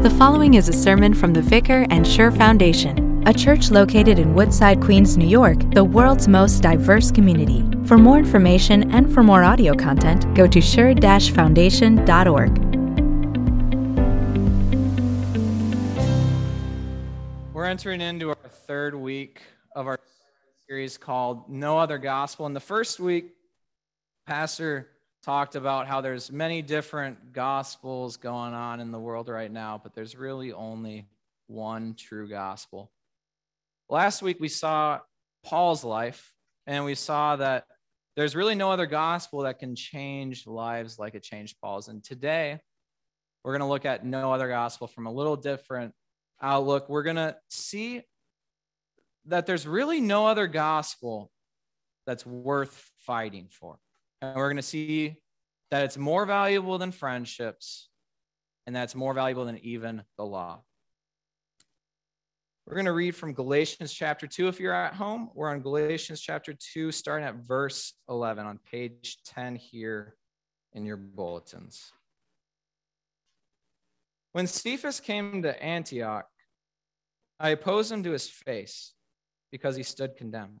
The following is a sermon from the Vicar and Sure Foundation, a church located in Woodside, Queens, New York, the world's most diverse community. For more information and for more audio content, go to sure-foundation.org. We're entering into our third week of our series called No Other Gospel. In the first week, Pastor talked about how there's many different gospels going on in the world right now, but there's really only one true gospel. Last week we saw Paul's life, and we saw that there's really no other gospel that can change lives like it changed Paul's. And today we're going to look at no other gospel from a little different outlook. We're going to see that there's really no other gospel that's worth fighting for. And we're going to see that it's more valuable than friendships, and that's more valuable than even the law. We're going to read from Galatians chapter 2 if you're at home. We're on Galatians chapter 2, starting at verse 11 on page 10 here in your bulletins. When Cephas came to Antioch, I opposed him to his face because he stood condemned.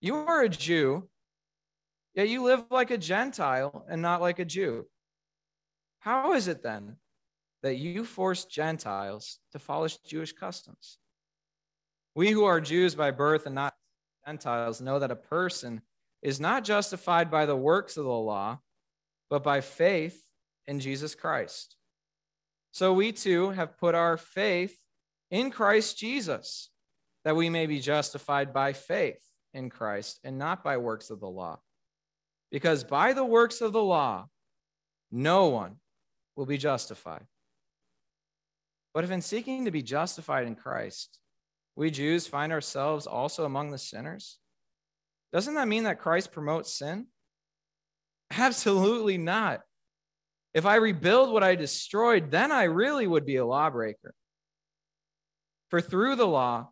you are a Jew, yet you live like a Gentile and not like a Jew. How is it then that you force Gentiles to follow Jewish customs? We who are Jews by birth and not Gentiles know that a person is not justified by the works of the law, but by faith in Jesus Christ. So we too have put our faith in Christ Jesus, that we may be justified by faith in Christ and not by works of the law. Because by the works of the law, no one will be justified. But if in seeking to be justified in Christ, we Jews find ourselves also among the sinners, doesn't that mean that Christ promotes sin? Absolutely not. If I rebuild what I destroyed, then I really would be a lawbreaker. For through the law,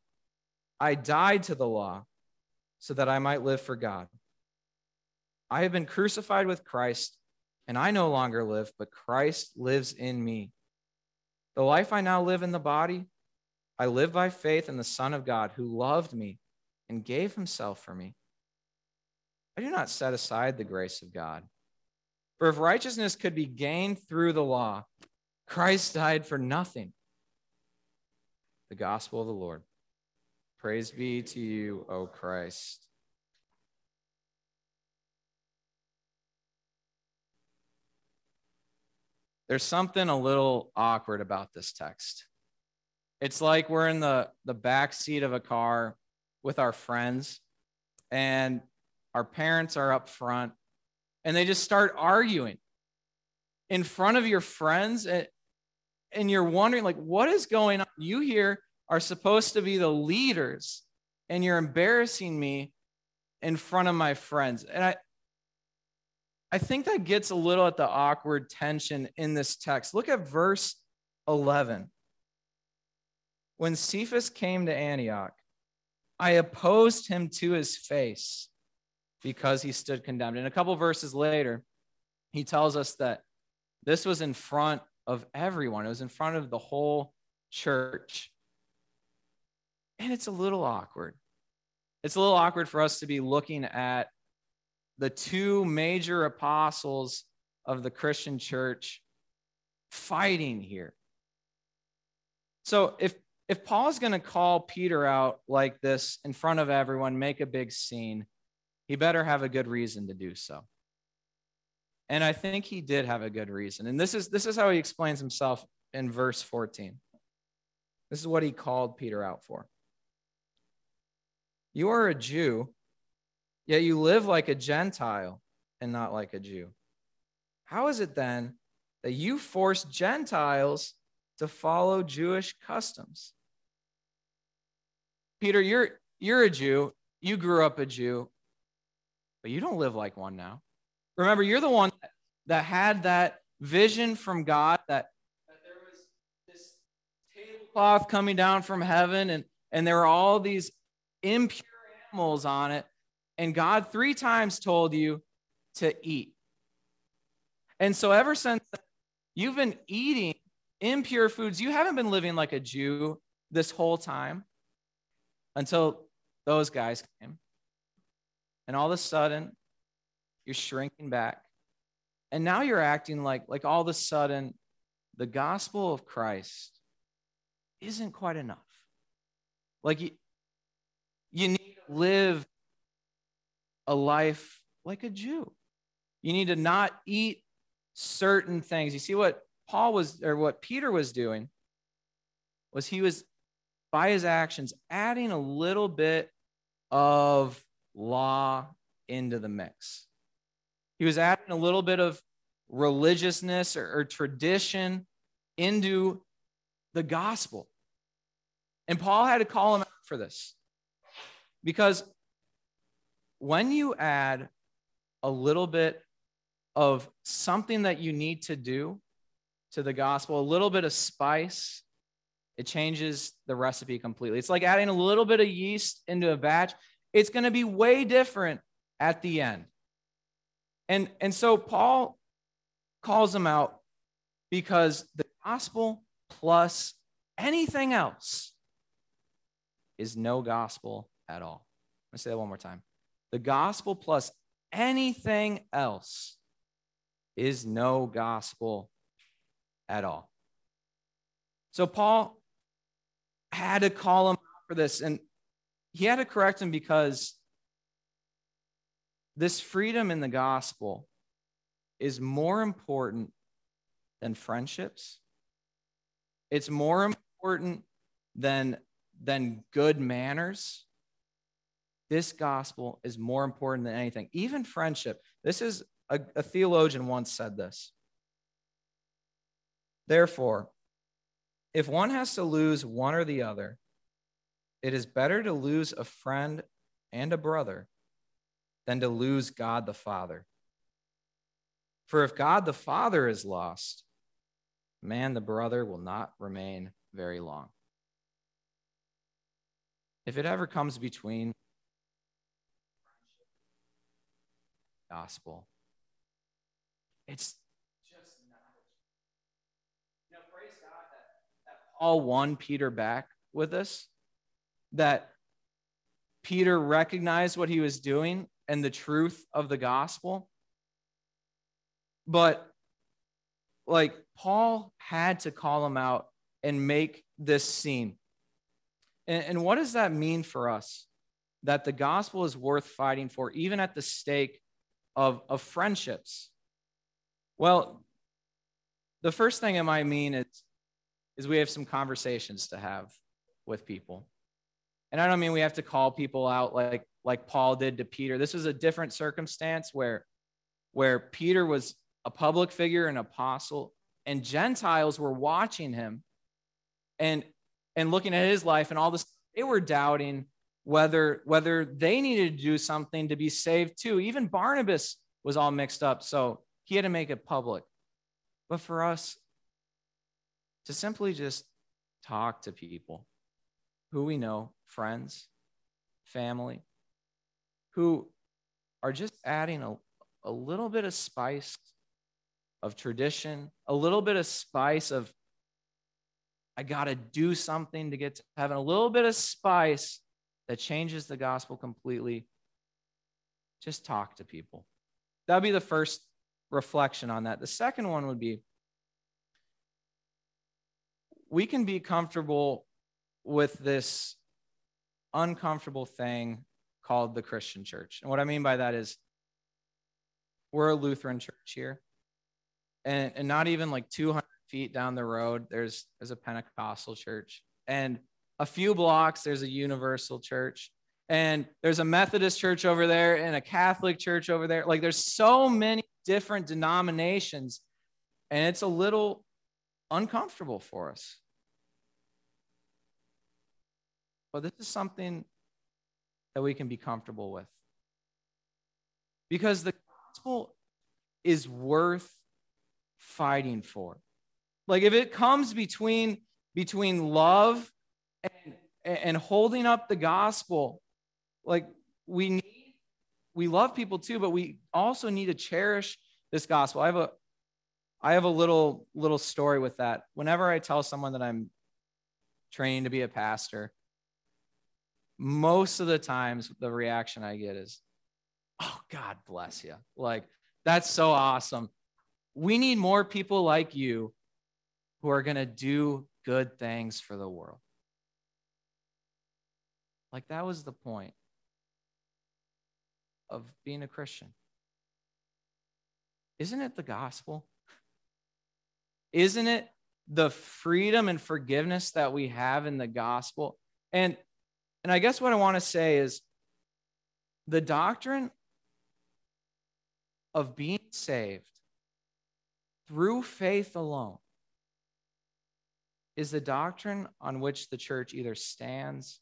I died to the law so that I might live for God. I have been crucified with Christ, and I no longer live, but Christ lives in me. The life I now live in the body, I live by faith in the Son of God who loved me and gave himself for me. I do not set aside the grace of God. For if righteousness could be gained through the law, Christ died for nothing. The gospel of the Lord. Praise be to you, O Christ. There's something a little awkward about this text. It's like we're in the, the back seat of a car with our friends, and our parents are up front, and they just start arguing in front of your friends, and, and you're wondering, like, what is going on? You hear are supposed to be the leaders, and you're embarrassing me in front of my friends. And I, I think that gets a little at the awkward tension in this text. Look at verse 11. When Cephas came to Antioch, I opposed him to his face because he stood condemned. And a couple verses later, he tells us that this was in front of everyone, it was in front of the whole church. And it's a little awkward. It's a little awkward for us to be looking at the two major apostles of the Christian church fighting here. So if if Paul's going to call Peter out like this in front of everyone, make a big scene, he better have a good reason to do so. And I think he did have a good reason. And this is this is how he explains himself in verse 14. This is what he called Peter out for. You are a Jew, yet you live like a Gentile and not like a Jew. How is it then that you force Gentiles to follow Jewish customs. Peter, you're, you're a Jew. You grew up a Jew, but you don't live like one now. Remember, you're the one that had that vision from God that, that there was this tablecloth coming down from heaven and, and there were all these impure animals on it. And God three times told you to eat. And so ever since you've been eating impure foods, you haven't been living like a Jew this whole time until those guys came. And all of a sudden, you're shrinking back. And now you're acting like, like all of a sudden, the gospel of Christ isn't quite enough. Like you, you need to live a life like a Jew. You need to not eat certain things. You see what Paul was, or what Peter was doing, was he was, by his actions, adding a little bit of law into the mix. He was adding a little bit of religiousness or, or tradition into the gospel. And Paul had to call him out for this because when you add a little bit of something that you need to do to the gospel, a little bit of spice, it changes the recipe completely. It's like adding a little bit of yeast into a batch. It's going to be way different at the end. And, and so Paul calls them out because the gospel plus anything else is no gospel at all. Let's say that one more time. The gospel plus anything else is no gospel at all. So Paul had to call him for this, and he had to correct him because this freedom in the gospel is more important than friendships. It's more important than, than good manners. This gospel is more important than anything, even friendship. This is a, a theologian once said this. Therefore, if one has to lose one or the other, it is better to lose a friend and a brother than to lose God the Father. For if God the Father is lost, man the brother will not remain very long. If it ever comes between gospel, it's just not. You know, praise God that, that Paul won Peter back with us, that Peter recognized what he was doing and the truth of the gospel. But like Paul had to call him out and make this scene. And, and, what does that mean for us? That the gospel is worth fighting for, even at the stake of, of friendships. Well, the first thing it might mean is, is we have some conversations to have with people. And I don't mean we have to call people out like like Paul did to Peter. This was a different circumstance where where Peter was a public figure, an apostle, and Gentiles were watching him and and looking at his life and all this they were doubting whether whether they needed to do something to be saved too. Even Barnabas was all mixed up, so he had to make it public. But for us to simply just talk to people who we know, friends, family, who are just adding a, a little bit of spice of tradition, a little bit of spice of, I got to do something to get to heaven, a little bit of spice that changes the gospel completely. Just talk to people. That'd be the first reflection on that. The second one would be we can be comfortable with this uncomfortable thing called the Christian church. And what I mean by that is we're a Lutheran church here. And, and not even like 200 feet down the road, there's, there's a Pentecostal church. And a few blocks, there's a universal church. And there's a Methodist church over there and a Catholic church over there. Like there's so many different denominations. And it's a little uncomfortable for us. But this is something that we can be comfortable with. Because the gospel is worth fighting for. Like if it comes between between love and and holding up the gospel, like we need we love people too, but we also need to cherish this gospel. I have a I have a little little story with that. Whenever I tell someone that I'm training to be a pastor, most of the times the reaction I get is, "Oh, God bless you." Like that's so awesome. We need more people like you who are going to do good things for the world. Like that was the point of being a Christian. Isn't it the gospel? Isn't it the freedom and forgiveness that we have in the gospel? And and I guess what I want to say is the doctrine of being saved through faith alone is the doctrine on which the church either stands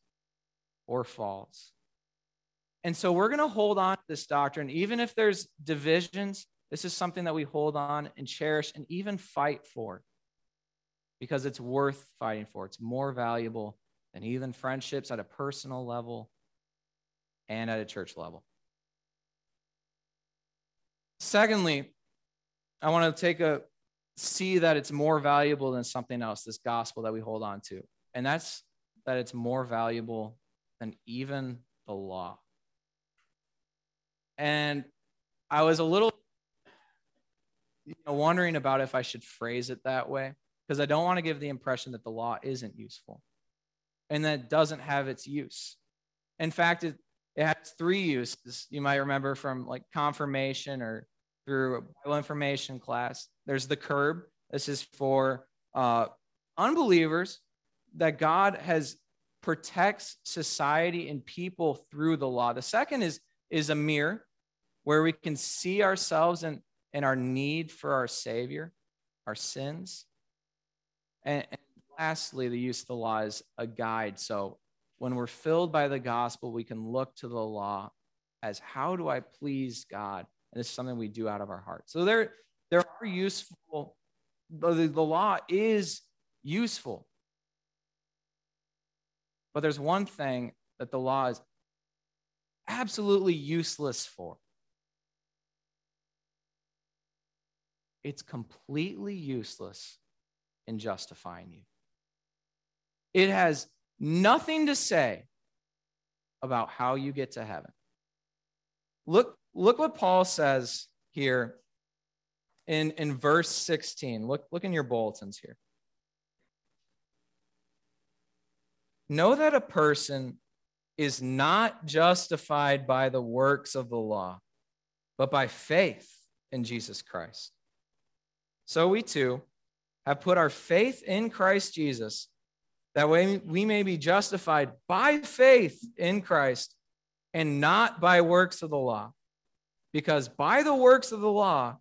or false. And so we're going to hold on to this doctrine, even if there's divisions. This is something that we hold on and cherish and even fight for because it's worth fighting for. It's more valuable than even friendships at a personal level and at a church level. Secondly, I want to take a see that it's more valuable than something else, this gospel that we hold on to. And that's that it's more valuable than even the law. And I was a little you know, wondering about if I should phrase it that way because I don't want to give the impression that the law isn't useful and that doesn't have its use. In fact, it, it has three uses. You might remember from like confirmation or through a Bible information class. There's the curb. This is for uh, unbelievers that God has protects society and people through the law. The second is is a mirror where we can see ourselves and, and our need for our Savior, our sins. And, and lastly, the use of the law is a guide. So when we're filled by the gospel, we can look to the law as how do I please God? And is something we do out of our heart. So there, there are useful, the, the law is useful. But there's one thing that the law is absolutely useless for. It's completely useless in justifying you. It has nothing to say about how you get to heaven. Look, look what Paul says here in, in verse 16. Look, look in your bulletins here. Know that a person is not justified by the works of the law, but by faith in Jesus Christ. So we too have put our faith in Christ Jesus, that way we may be justified by faith in Christ and not by works of the law. Because by the works of the law,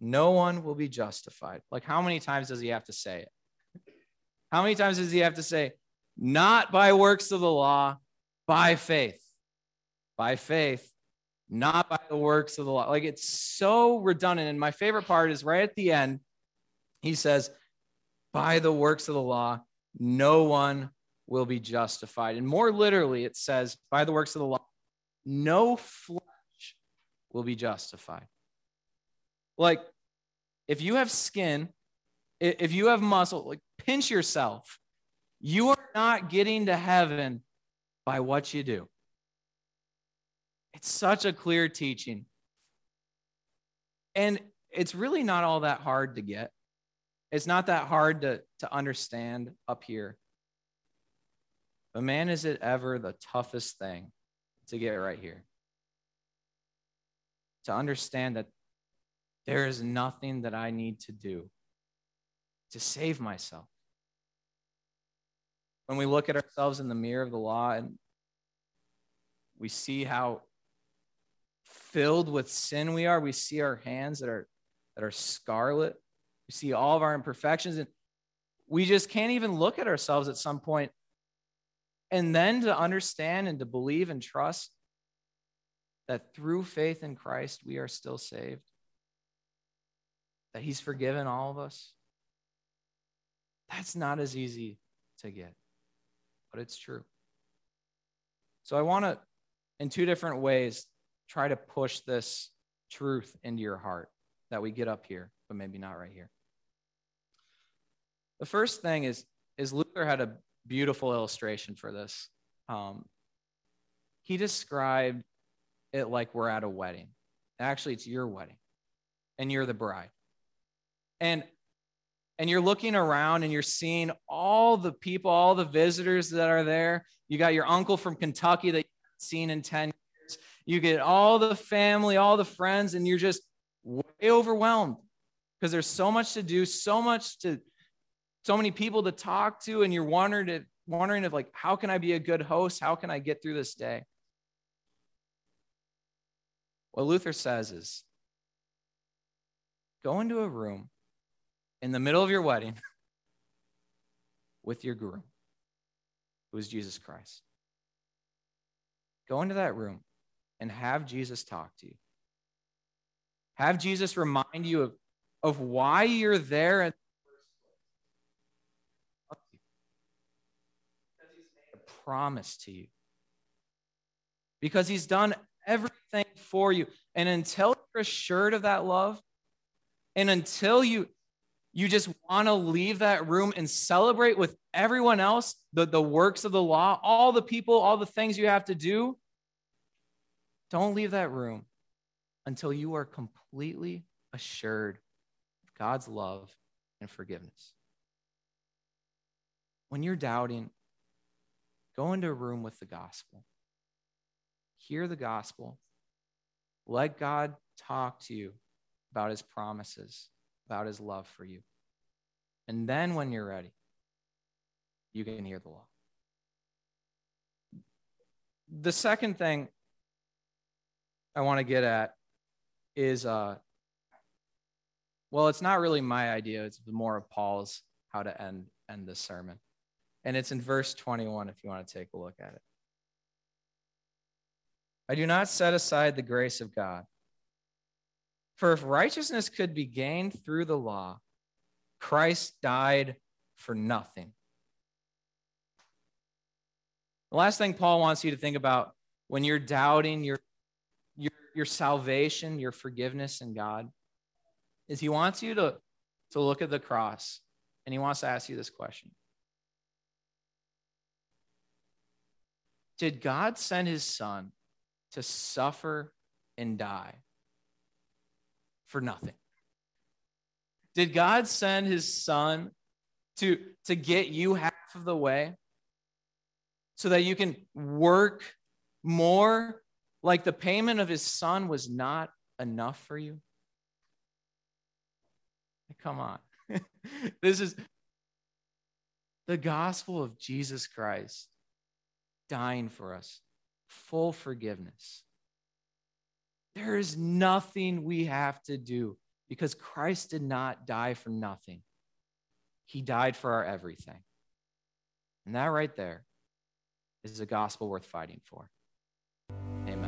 no one will be justified. Like, how many times does he have to say it? How many times does he have to say, not by works of the law, by faith? By faith, not by the works of the law. Like, it's so redundant. And my favorite part is right at the end, he says, by the works of the law, no one will be justified. And more literally, it says, by the works of the law, no flesh will be justified. Like, if you have skin, if you have muscle, like pinch yourself. You are not getting to heaven by what you do. It's such a clear teaching. And it's really not all that hard to get. It's not that hard to, to understand up here. But man, is it ever the toughest thing to get right here? To understand that there is nothing that I need to do to save myself. When we look at ourselves in the mirror of the law and we see how filled with sin we are, we see our hands that are that are scarlet. We see all of our imperfections and we just can't even look at ourselves at some point and then to understand and to believe and trust that through faith in Christ, we are still saved, that He's forgiven all of us. That's not as easy to get, but it's true. So I want to, in two different ways, try to push this truth into your heart that we get up here, but maybe not right here. The first thing is, is Luther had a beautiful illustration for this. Um, he described it like we're at a wedding. Actually, it's your wedding, and you're the bride. And and you're looking around and you're seeing all the people, all the visitors that are there. You got your uncle from Kentucky that you've seen in 10 years. You get all the family, all the friends, and you're just way overwhelmed because there's so much to do, so much to so many people to talk to, and you're wondering if, wondering if like, how can I be a good host? How can I get through this day? What Luther says is go into a room in the middle of your wedding with your groom, who is Jesus Christ. Go into that room and have Jesus talk to you. Have Jesus remind you of, of why you're there and promise to you because he's done everything for you. And until you're assured of that love, and until you you just want to leave that room and celebrate with everyone else the, the works of the law, all the people, all the things you have to do, don't leave that room until you are completely assured of God's love and forgiveness. When you're doubting, Go into a room with the gospel. Hear the gospel. Let God talk to you about his promises, about his love for you. And then when you're ready, you can hear the law. The second thing I want to get at is uh well, it's not really my idea, it's more of Paul's how to end end this sermon. And it's in verse 21 if you want to take a look at it. I do not set aside the grace of God. For if righteousness could be gained through the law, Christ died for nothing. The last thing Paul wants you to think about when you're doubting your, your, your salvation, your forgiveness in God, is he wants you to, to look at the cross and he wants to ask you this question Did God send his son to suffer and die for nothing? Did God send his son to, to get you half of the way so that you can work more like the payment of his son was not enough for you? Come on. this is the gospel of Jesus Christ dying for us, full forgiveness. There is nothing we have to do because Christ did not die for nothing. He died for our everything. And that right there is a gospel worth fighting for. Amen.